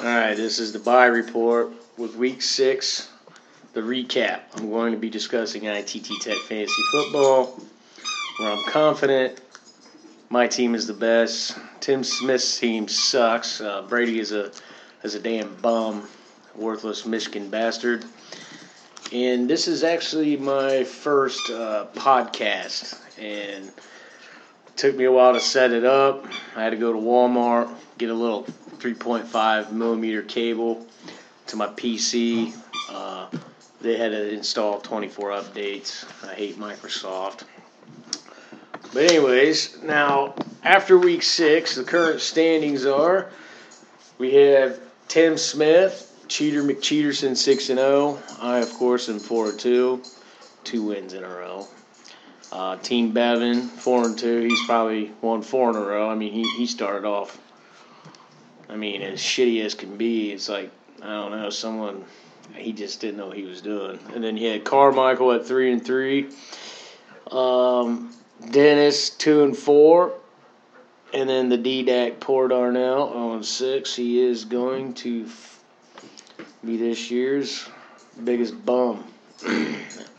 All right, this is the buy report with week six, the recap. I'm going to be discussing ITT Tech Fantasy Football, where I'm confident my team is the best. Tim Smith's team sucks. Uh, Brady is a is a damn bum, worthless Michigan bastard. And this is actually my first uh, podcast, and took me a while to set it up. I had to go to Walmart, get a little 3.5 millimeter cable to my PC. Uh, they had to install 24 updates. I hate Microsoft. But anyways, now after week six, the current standings are: we have Tim Smith, Cheater McCheaterson six and zero. I of course am four and two, two wins in a row. Uh, Team Bevan, four and two. He's probably won four in a row. I mean, he he started off. I mean, as shitty as can be, it's like I don't know someone. He just didn't know what he was doing. And then he had Carmichael at three and three. Um, Dennis two and four, and then the DDAC Poor Darnell on six. He is going to be this year's biggest bum.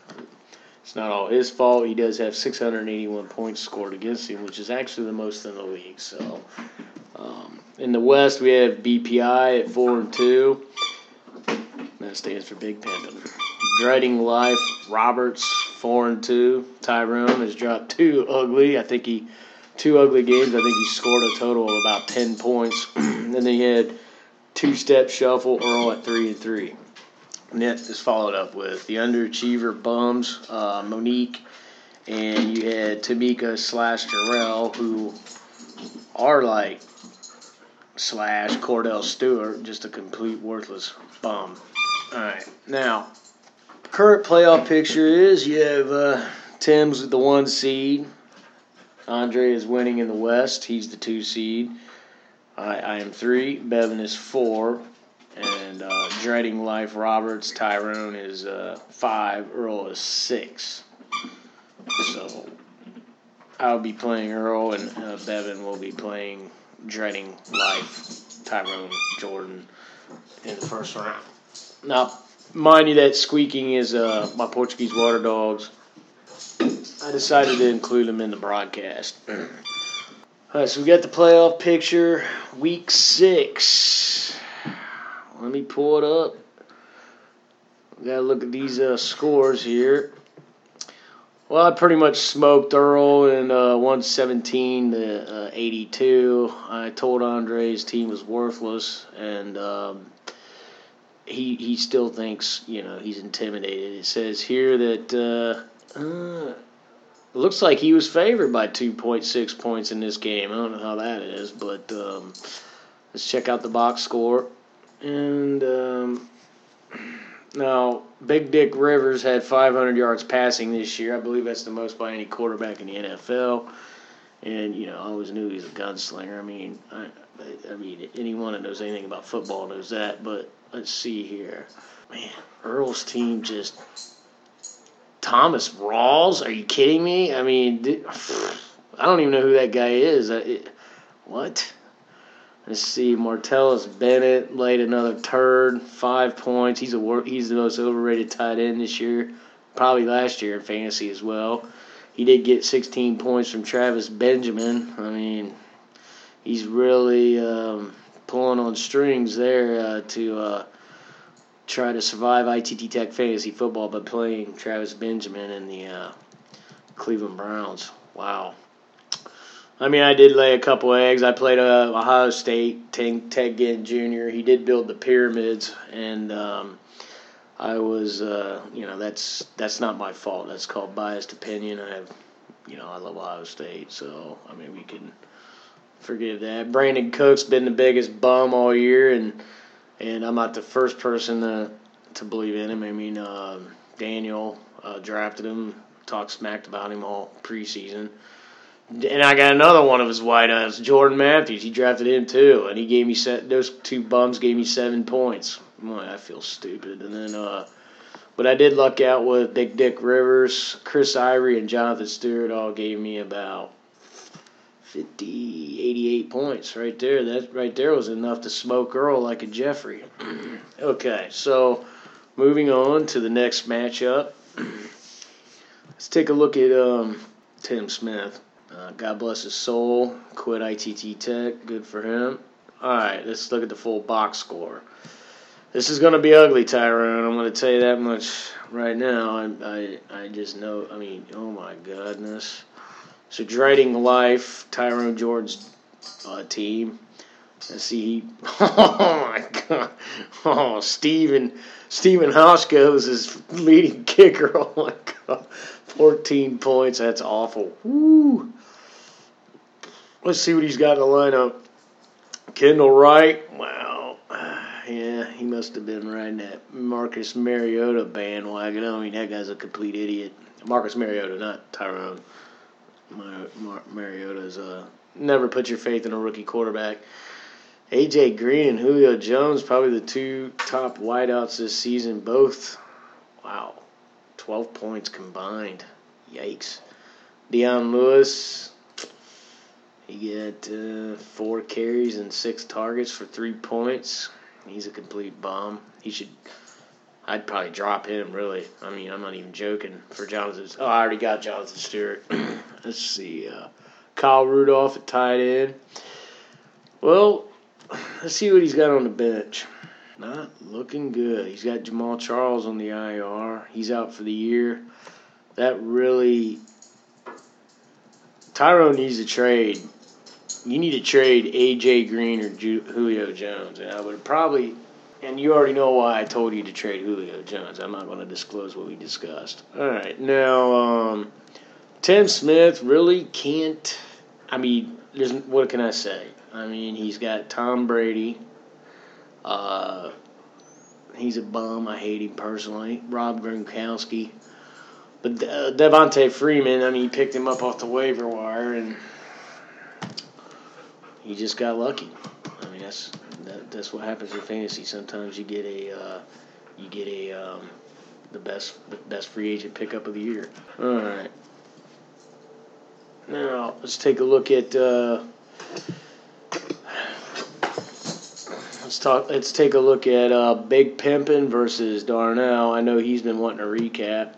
it's not all his fault. He does have 681 points scored against him, which is actually the most in the league. So, um, in the West, we have BPI at four and two. That stands for Big Pimpin'. Dreading Life, Roberts, four and two. Tyrone has dropped two ugly. I think he two ugly games. I think he scored a total of about ten points. and then he had two step shuffle Earl at three and three. That is followed up with the underachiever bums, uh, Monique, and you had Tamika slash Jarrell, who are like slash Kordell Stewart, just a complete worthless bum. All right, now current playoff picture is you have uh, Tim's the one seed. Andre is winning in the West. He's the two seed. I, I am three. Bevan is four. And uh, Dreading Life Roberts, Tyrone is uh, five. Earl is six. So I'll be playing Earl, and uh, Bevan will be playing Dreading Life, Tyrone, Jordan in the first round. Now, mind you, that squeaking is uh, my Portuguese water dogs. I decided to include them in the broadcast. All right, so we got the playoff picture, week six. Let me pull it up. Gotta look at these uh, scores here. Well, I pretty much smoked Earl in uh, 117 to uh, 82. I told Andre his team was worthless, and um, he he still thinks you know he's intimidated. It says here that uh, uh, looks like he was favored by 2.6 points in this game. I don't know how that is, but um, let's check out the box score. And um, now, Big Dick Rivers had 500 yards passing this year. I believe that's the most by any quarterback in the NFL. And you know, I always knew he was a gunslinger. I mean, I, I mean, anyone that knows anything about football knows that. But let's see here, man. Earl's team just Thomas Rawls. Are you kidding me? I mean, I don't even know who that guy is. What? Let's see. Martellus Bennett laid another turd, five points. He's a he's the most overrated tight end this year, probably last year in fantasy as well. He did get 16 points from Travis Benjamin. I mean, he's really um, pulling on strings there uh, to uh, try to survive ITT Tech fantasy football by playing Travis Benjamin and the uh, Cleveland Browns. Wow. I mean, I did lay a couple eggs. I played uh, Ohio State, Ted Ginn Jr. He did build the pyramids, and um, I was, uh, you know, that's that's not my fault. That's called biased opinion. I have, you know, I love Ohio State, so I mean, we can forgive that. Brandin Cooks been the biggest bum all year, and and I'm not the first person to to believe in him. I mean, uh, Daniel uh, drafted him, talked smacked about him all preseason. And I got another one of his wideouts, Jordan Matthews. He drafted him too, and he gave me set. Those two bums gave me seven points. Boy, I feel stupid. And then, uh, but I did luck out with Big Dick Rivers, Chris Ivory, and Jonathan Stewart. All gave me about 50, 88 points right there. That right there was enough to smoke Earl like a Jeffrey. okay, so moving on to the next matchup. Let's take a look at um, Tim Smith. Uh, God bless his soul. Quit ITT Tech. Good for him. All right, let's look at the full box score. This is going to be ugly, Tyrone. I'm going to tell you that much right now. I, I, I just know. I mean, oh my goodness. So, dreading life, Tyrone George's uh, team. Let's see. Oh my God. Oh, Steven. Stephen Hauschka is his leading kicker. Oh my God. 14 points. That's awful. Woo. Let's see what he's got in the lineup. Kendall Wright. Wow. Yeah, he must have been riding that Marcus Mariota bandwagon. I mean, that guy's a complete idiot. Marcus Mariota, not Tyrone. Mar- Mar- Mariota's uh, never put your faith in a rookie quarterback. AJ Green and Julio Jones, probably the two top wideouts this season. Both, wow, 12 points combined. Yikes. Dion Lewis, he got uh, four carries and six targets for three points. He's a complete bomb. He should. I'd probably drop him, really. I mean, I'm not even joking for Jonathan. Oh, I already got Jonathan Stewart. Let's see. Uh, Kyle Rudolph at tight end. Well, let's see what he's got on the bench. Not looking good. He's got Jamaal Charles on the IR. He's out for the year. That really. Tyrone needs a trade. You need to trade AJ Green or Ju- Julio Jones, and I would probably. And you already know why I told you to trade Julio Jones. I'm not going to disclose what we discussed. All right, now um, Tim Smith really can't. I mean, there's what can I say? I mean, he's got Tom Brady. Uh, he's a bum. I hate him personally. Rob Gronkowski. But uh, Devonta Freeman, I mean, he picked him up off the waiver wire, and he just got lucky. I mean, that's that, that's what happens in fantasy. Sometimes you get a uh, you get a um, the best the best free agent pickup of the year. All right. Now let's take a look at. Uh, let's talk. Let's take a look at uh, Big Pimpin versus Darnell. I know he's been wanting a recap.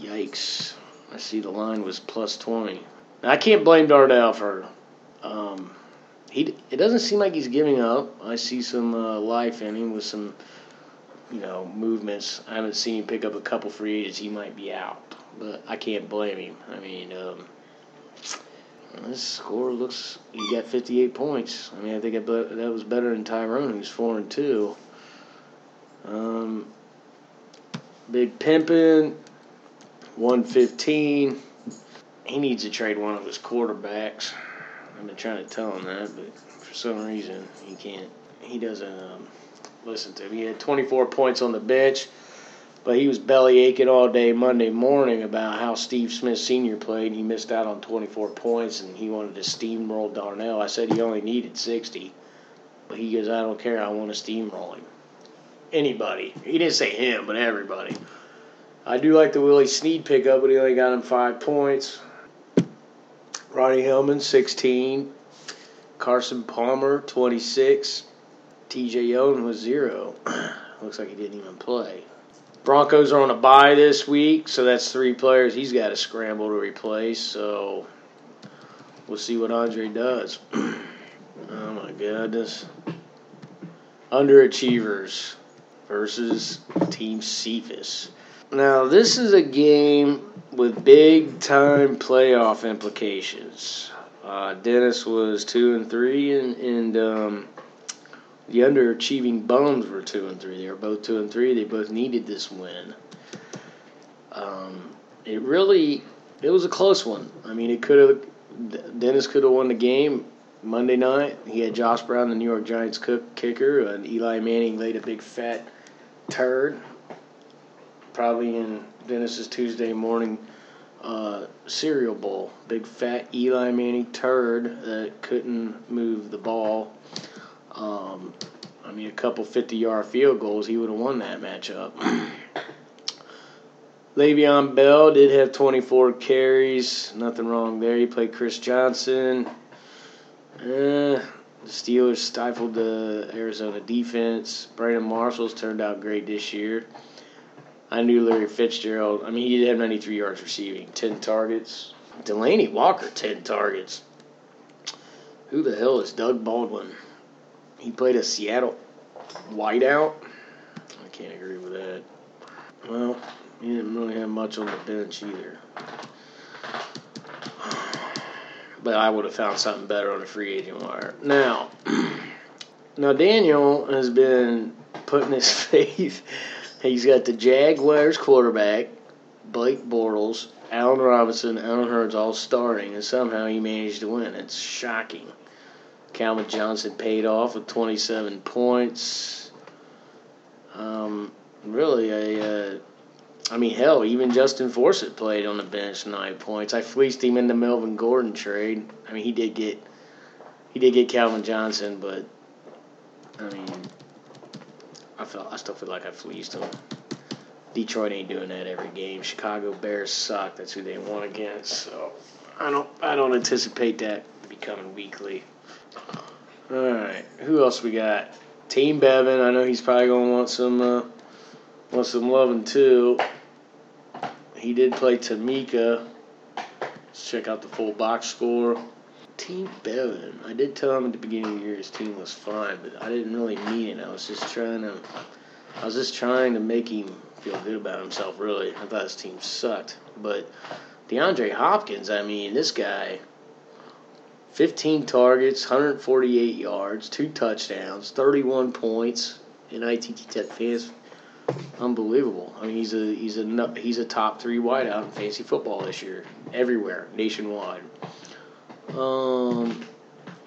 Yikes! I see the line was plus twenty. I can't blame Darnell for. Um, he it doesn't seem like he's giving up. I see some uh, life in him with some, you know, movements. I haven't seen him pick up a couple free agents. He might be out, but I can't blame him. I mean. Um, this score looks. He got 58 points. I mean, I think that was better than Tyrone, who's four and two. Um, Big Pimpin, 115. He needs to trade one of his quarterbacks. I've been trying to tell him that, but for some reason he can't. He doesn't um, listen to me. He had 24 points on the bench. But he was belly aching all day Monday morning about how Steve Smith Sr. played. And he missed out on 24 points and he wanted to steamroll Darnell. I said he only needed 60. But he goes, I don't care. I want to steamroll him. Anybody. He didn't say him, but everybody. I do like the Willie Snead pickup, but he only got him five points. Ronnie Hillman, 16. Carson Palmer, 26. TJ Yeldon was zero. Looks like he didn't even play. Broncos are on a bye this week, so that's three players he's got to scramble to replace. So we'll see what Andre does. oh my goodness. Underachievers versus Team Cephas. Now, this is a game with big time playoff implications. Uh, Dennis was two and three, and, and um, the underachieving Bums were two and three. They were both two and three. They both needed this win. Um, it really, it was a close one. I mean, it could have. Dennis could have won the game Monday night. He had Josh Brown, the New York Giants cook, kicker, and Eli Manning laid a big fat turd, probably in Dennis's Tuesday morning uh, cereal bowl. Big fat Eli Manning turd that couldn't move the ball. Um, I mean, a couple 50 yard field goals, he would have won that matchup. Le'Veon Bell did have 24 carries. Nothing wrong there. He played Chris Johnson. Uh, the Steelers stifled the Arizona defense. Brandon Marshall's turned out great this year. I knew Larry Fitzgerald. I mean, he did have 93 yards receiving, 10 targets. Delanie Walker, 10 targets. Who the hell is Doug Baldwin? He played a Seattle whiteout. I can't agree with that. Well, he didn't really have much on the bench either. But I would have found something better on the free agent wire. Now, now Daniel has been putting his faith. He's got the Jaguars quarterback, Blake Bortles, Allen Robinson, Allen Hurns all starting, and somehow he managed to win. It's shocking. Calvin Johnson paid off with 27 points. Um, really, a, uh, I mean, hell, even Justin Forsett played on the bench nine points. I fleeced him in the Melvin Gordon trade. I mean, he did get, he did get Calvin Johnson, but I mean, I felt I still feel like I fleeced him. Detroit ain't doing that every game. Chicago Bears suck. That's who they won against. So I don't I don't anticipate that becoming weekly. All right, who else we got? Team Bevan. I know he's probably gonna want some uh, want some loving too. He did play Tamika. Let's check out the full box score. Team Bevan. I did tell him at the beginning of the year his team was fine, but I didn't really mean it. I was just trying to I was just trying to make him feel good about himself, really. I thought his team sucked. But DeAndre Hopkins, I mean, this guy, 15 targets, 148 yards, two touchdowns, 31 points in ITT fans. Unbelievable. I mean, he's a he's a he's a top three wideout in fantasy football this year, everywhere, nationwide. Um,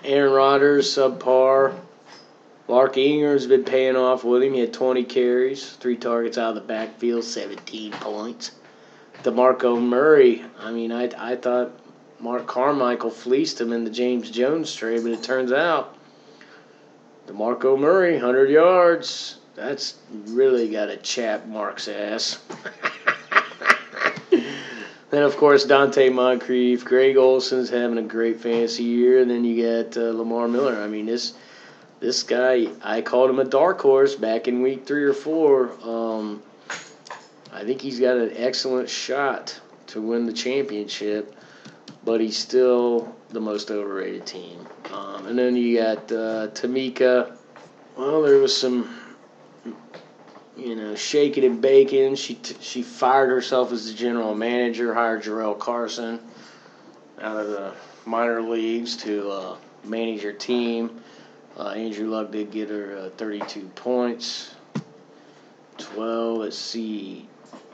Aaron Rodgers subpar. Mark Ingram's been paying off with him. He had 20 carries, three targets out of the backfield, 17 points. DeMarco Murray, I mean, I, I thought Mark Carmichael fleeced him in the James Jones trade, but it turns out DeMarco Murray, 100 yards. That's really got to chap Mark's ass. then, of course, Donte Moncrief. Greg Olsen's having a great fantasy year. And then you get uh, Lamar Miller. I mean, this this guy, I called him a dark horse back in week three or four. Um, I think he's got an excellent shot to win the championship, but he's still the most overrated team. Um, and then you got uh, Tamika. Well, there was some, you know, shaking and baking. She t- she fired herself as the general manager, hired Jerrelle Carson out of the minor leagues to uh, manage her team. Uh, Andrew Luck did get her uh, 32 points. 12, let's see,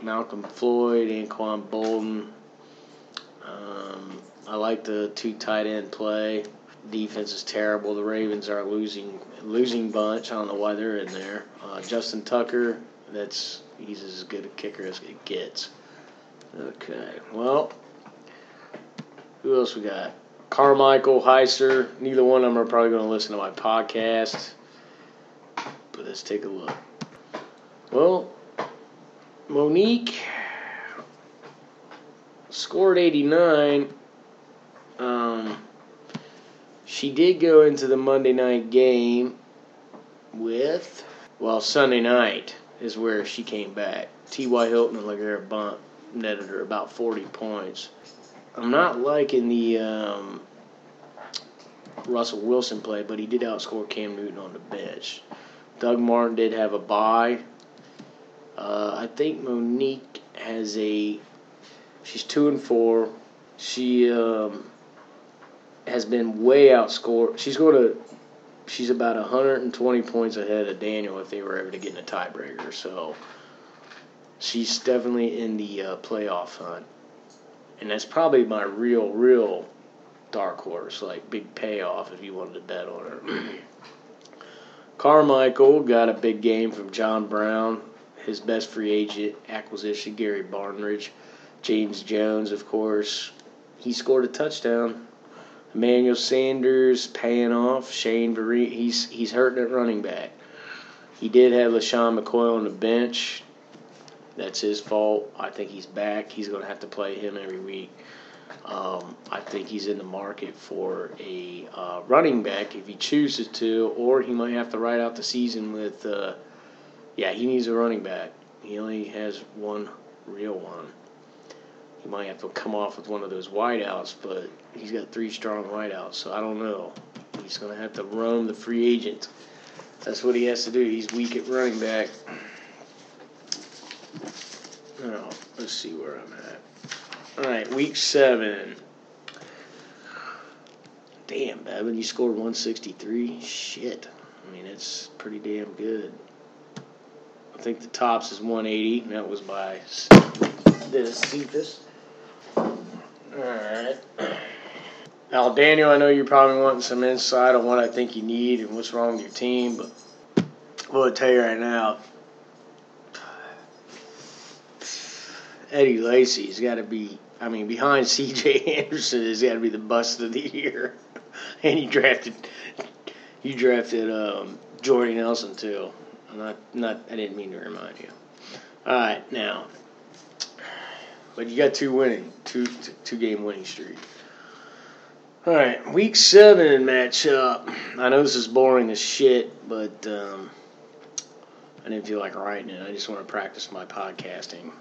Malcom Floyd, Anquan Boldin. Um, I like the two tight end play. Defense is terrible. The Ravens are losing losing bunch. I don't know why they're in there. Uh, Justin Tucker, that's he's as good a kicker as it gets. Okay, well, who else we got? Carmichael, Heiser, neither one of them are probably going to listen to my podcast. But let's take a look. Well, Monique scored 89. Um, she did go into the Monday night game with, well, Sunday night is where she came back. T.Y. Hilton and LeGarrette Blount netted her about 40 points. I'm not liking the um, Russell Wilson play, but he did outscore Cam Newton on the bench. Doug Martin did have a bye. Uh, I think Monique has a. She's two and four. She um, has been way outscored. She's going to. She's about 120 points ahead of Daniel if they were ever to get in a tiebreaker. So she's definitely in the uh, playoff hunt and that's probably my real, real dark horse, like big payoff if you wanted to bet on her. Carmichael got a big game from John Brown, his best free agent acquisition, Gary Barnidge. James Jones, of course, he scored a touchdown. Emmanuel Sanders paying off. Shane Vereen, he's he's hurting at running back. He did have LeSean McCoy on the bench. That's his fault. I think he's back. He's going to have to play him every week. Um, I think he's in the market for a uh, running back if he chooses to, or he might have to ride out the season with. Uh, yeah, he needs a running back. He only has one real one. He might have to come off with one of those wideouts, but he's got three strong wideouts, so I don't know. He's going to have to roam the free agent. That's what he has to do. He's weak at running back. Oh, let's see where I'm at. All right, week seven. Damn, Bevan, you scored 163. Shit. I mean, it's pretty damn good. I think the tops is 180. That was by this Cephas. Alright. Now, Daniel, I know you're probably wanting some insight on what I think you need and what's wrong with your team, but I will tell you right now, Eddie Lacy's got to be, I mean, behind C.J. Anderson, has got to be the bust of the year. and you drafted, you drafted um, Jordy Nelson too. I'm not, not, I didn't mean to remind you. All right, now, but you got two winning, two, two game winning streak. All right, week seven matchup. I know this is boring as shit, but um, I didn't feel like writing it. I just want to practice my podcasting.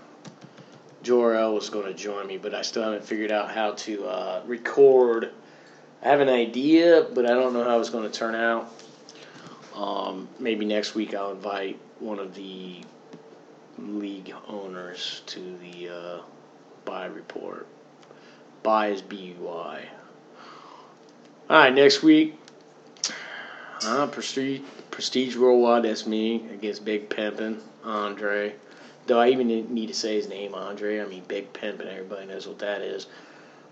Jor-El was going to join me, but I still haven't figured out how to uh, record. I have an idea, but I don't know how it's going to turn out. Um, maybe next week I'll invite one of the league owners to the uh, buy report. Buy is B U I. All right, next week. Uh, Prestige, Prestige Worldwide, that's me against Big Pimpin' Andre. Though I even need to say his name, Andre. I mean, Big Pimpin', everybody knows what that is.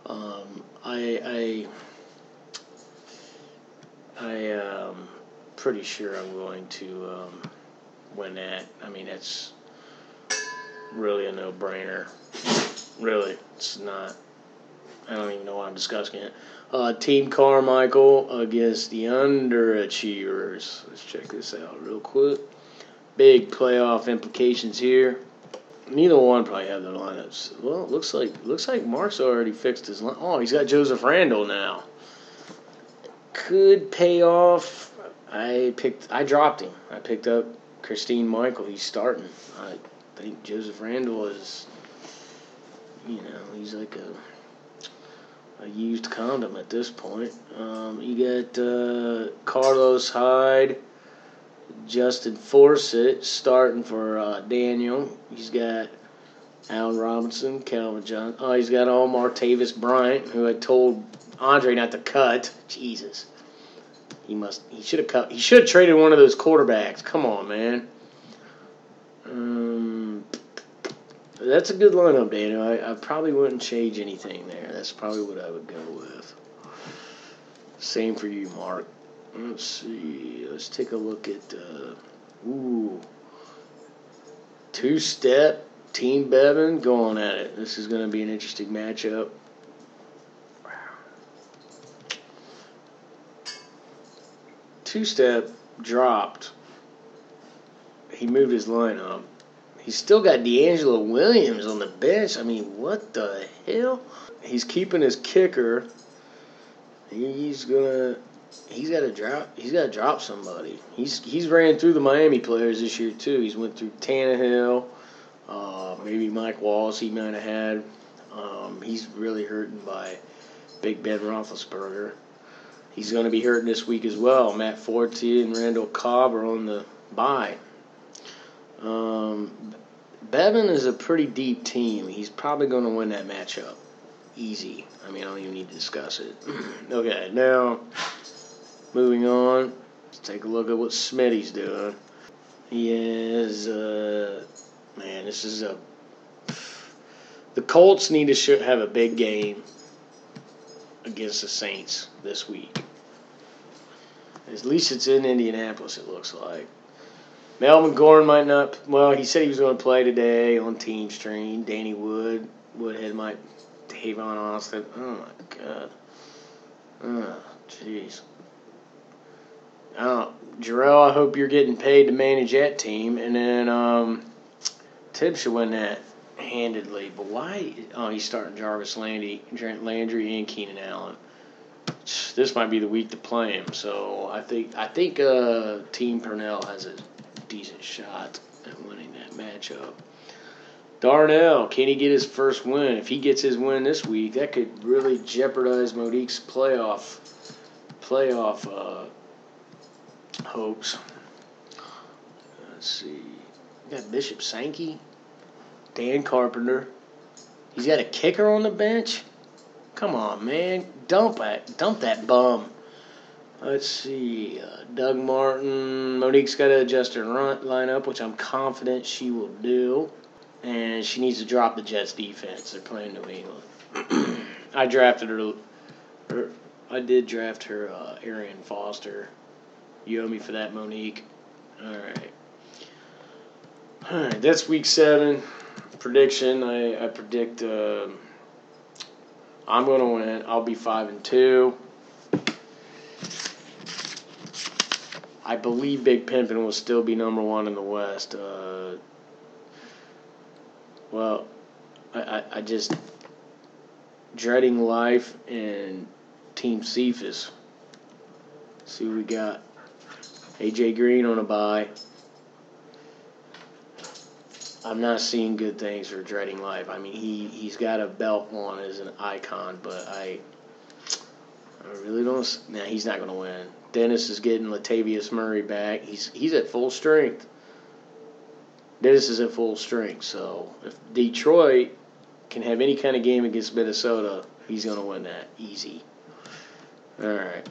Um, I, I, I, um, pretty sure I'm going to um, win that. I mean, that's really a no-brainer. Really, it's not. I don't even know why I'm discussing it. Uh, Team Carmichael against the Underachievers. Let's check this out real quick. Big playoff implications here. Neither one probably have their lineups. Well, it looks like looks like Mark's already fixed his line. Oh, he's got Joseph Randle now. Could pay off I picked. I dropped him. I picked up Christine Michael. He's starting. I think Joseph Randle is. You know, he's like a a used condom at this point. Um, you got uh, Carlos Hyde, Justin Forsett starting for uh, Daniel. He's got Allen Robinson, Calvin John. Oh, he's got all Martavis Bryant, who I told Andre not to cut. Jesus. He must. He should have cut. He should have traded one of those quarterbacks. Come on, man. Um, that's a good lineup, Daniel. I, I probably wouldn't change anything there. That's probably what I would go with. Same for you, Mark. Let's see. Let's take a look at. Uh, ooh. Two step Team Bevan going at it. This is going to be an interesting matchup. two step dropped. He moved his line up. He's still got DeAngelo Williams on the bench. I mean, what the hell? He's keeping his kicker. He's gonna. He's got to drop. He's got to drop somebody. He's he's ran through the Miami players this year too. He's went through Tannehill, uh, maybe Mike Wallace. He might have had. Um, he's really hurting by Big Ben Roethlisberger. He's going to be hurting this week as well. Matt Forte and Randall Cobb are on the bye. Um, Bevan is a pretty deep team. He's probably going to win that matchup. Easy. I mean, I don't even need to discuss it. okay, now moving on. Let's take a look at what Smitty's doing. He is, uh, man, this is a. The Colts need to have a big game against the Saints this week. At least it's in Indianapolis, it looks like. Melvin Gordon might not. Well, he said he was going to play today on Team Stream. Danny Wood, Woodhead might. Tavon Austin. Oh my God. Oh, jeez. Oh, Jarrell, I hope you're getting paid to manage that team. And then um, Tibbs should win that. handedly. But why? Oh, he's starting Jarvis Landry, Landry, and Keenan Allen. This might be the week to play him. So I think I think uh, Team Purnell has a decent shot at winning that matchup. Darnell, can he get his first win? If he gets his win this week, that could really jeopardize Monique's playoff playoff uh, hopes. Let's see. We got Bishop Sankey, Dan Carpenter. He's got a kicker on the bench. Come on, man, dump that, dump that bum. Let's see. Uh, Doug Martin. Monique's got to adjust her run, lineup, which I'm confident she will do and she needs to drop the Jets defense. They're playing New England. I drafted her, her. I did draft her, uh, Arian Foster. You owe me for that, Monique. All right. All right. That's week seven prediction. I I predict. Uh, I'm going to win. I'll be five and two. I believe Big Pimpin will still be number one in the West. Uh, well, I, I, I just dreading life and Team Cephas. See what we got. AJ Green on a buy. I'm not seeing good things for dreading life. I mean, he he's got a belt on as an icon, but I I really don't. Now nah, he's not going to win. Dennis is getting Latavius Murray back. He's he's at full strength. Dennis is at full strength. So if Detroit can have any kind of game against Minnesota, he's going to win that easy. All right.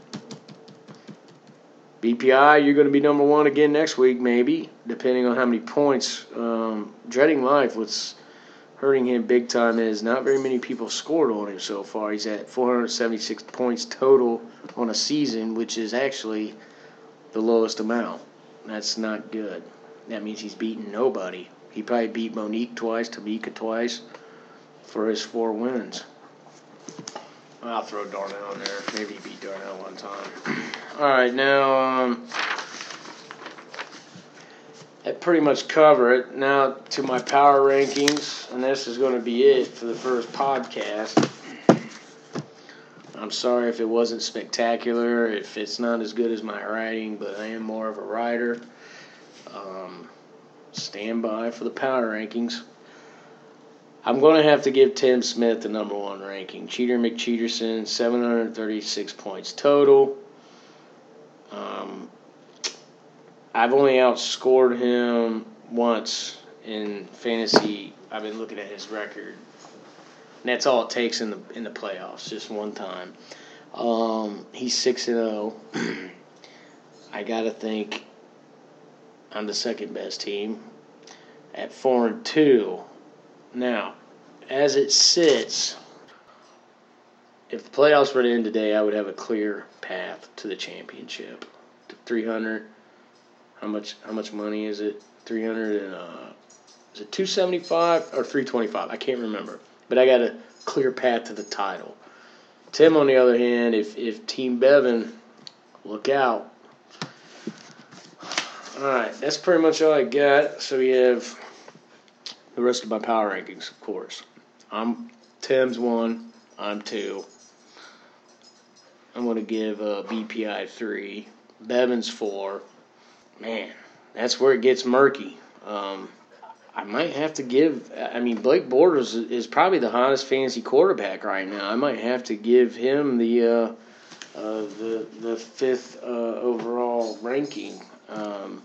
BPI, you're going to be number one again next week, maybe, depending on how many points. Um, dreading life, what's hurting him big time is not very many people scored on him so far. He's at 476 points total on a season, which is actually the lowest amount. That's not good. That means he's beaten nobody. He probably beat Monique twice, Tamika twice, for his four wins. I'll throw Darnell in there. Maybe he beat Darnell one time. All right, now um, that pretty much cover it. Now to my power rankings, and this is going to be it for the first podcast. I'm sorry if it wasn't spectacular, if it's not as good as my writing, but I am more of a writer. Um, stand by for the power rankings. I'm going to have to give Tim Smith the number one ranking. Cheater McCheaterson, 736 points total. Um, I've only outscored him once in fantasy. I've been looking at his record. And that's all it takes in the in the playoffs, just one time. Um, he's six and zero. Oh. I gotta think I'm the second best team at four and two. Now, as it sits, if the playoffs were to end today, I would have a clear path to the championship. 300. How much? How much money is it? 300 and uh, is it 275 or 325? I can't remember. But I got a clear path to the title. Tim, on the other hand, if if Team Bevan, look out, all right, that's pretty much all I got. So we have the rest of my power rankings, of course. I'm Tim's one. I'm two. I'm going to give uh, BPI three. Bevan's four. Man, that's where it gets murky. Um, I might have to give. I mean, Blake Bortles is probably the hottest fantasy quarterback right now. I might have to give him the uh, uh, the the fifth uh, overall ranking. Um,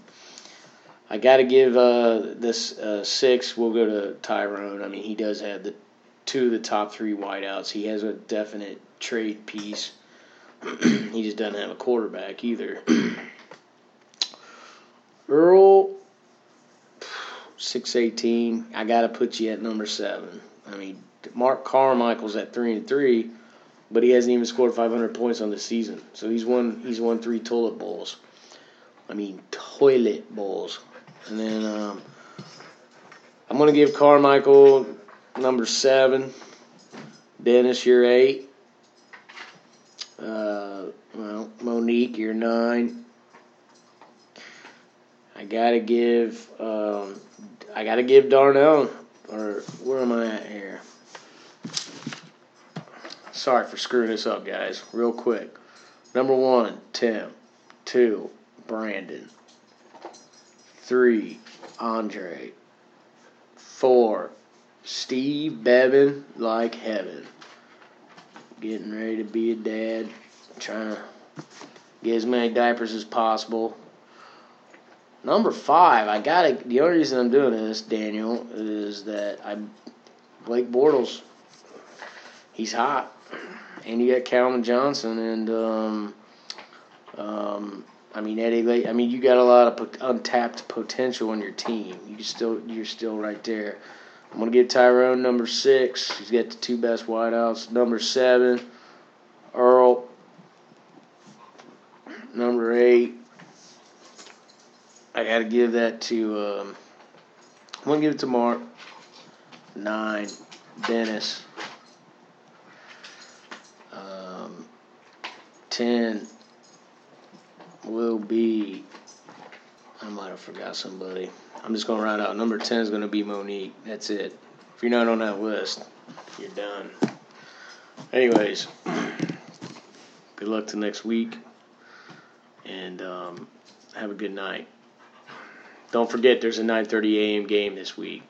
I got to give uh, this uh, six. We'll go to Tyrone. I mean, he does have the two of the top three wideouts. He has a definite trade piece. he just doesn't have a quarterback either. Earl, six eighteen. I got to put you at number seven. I mean, Mark Carmichael's at three and three, but he hasn't even scored 500 points on the season. So he's won. He's won three toilet bowls. I mean, toilet bowls. And then um, I'm to give Carmichael number seven. Dennis, you're eight. Uh, well, Monique, you're nine. I gotta give, um, I gotta give Darnell or where am I at here? Sorry for screwing this up, guys. Real quick. Number one, Tim. Two, Brandon. Three, Andre. Four, Steve Bevan like heaven. Getting ready to be a dad. Trying to get as many diapers as possible. Number five, I gotta. The only reason I'm doing this, Daniel, is that I Blake Bortles. He's hot, and you got Calvin Johnson, and um, um, I mean Eddie. I mean you got a lot of untapped potential on your team. You still you're still right there. I'm gonna get Tyrone number six. He's got the two best wideouts. Number seven, Earl. Number eight, I got to give that to. Um, I'm gonna give it to Mark. Nine, Dennis. Um, ten will be. I might have forgot somebody. I'm just gonna round out. Number ten is gonna be Monique. That's it. If you're not on that list, you're done. Anyways, good luck to next week, and um, have a good night. Don't forget, there's a 9:30 a.m. game this week.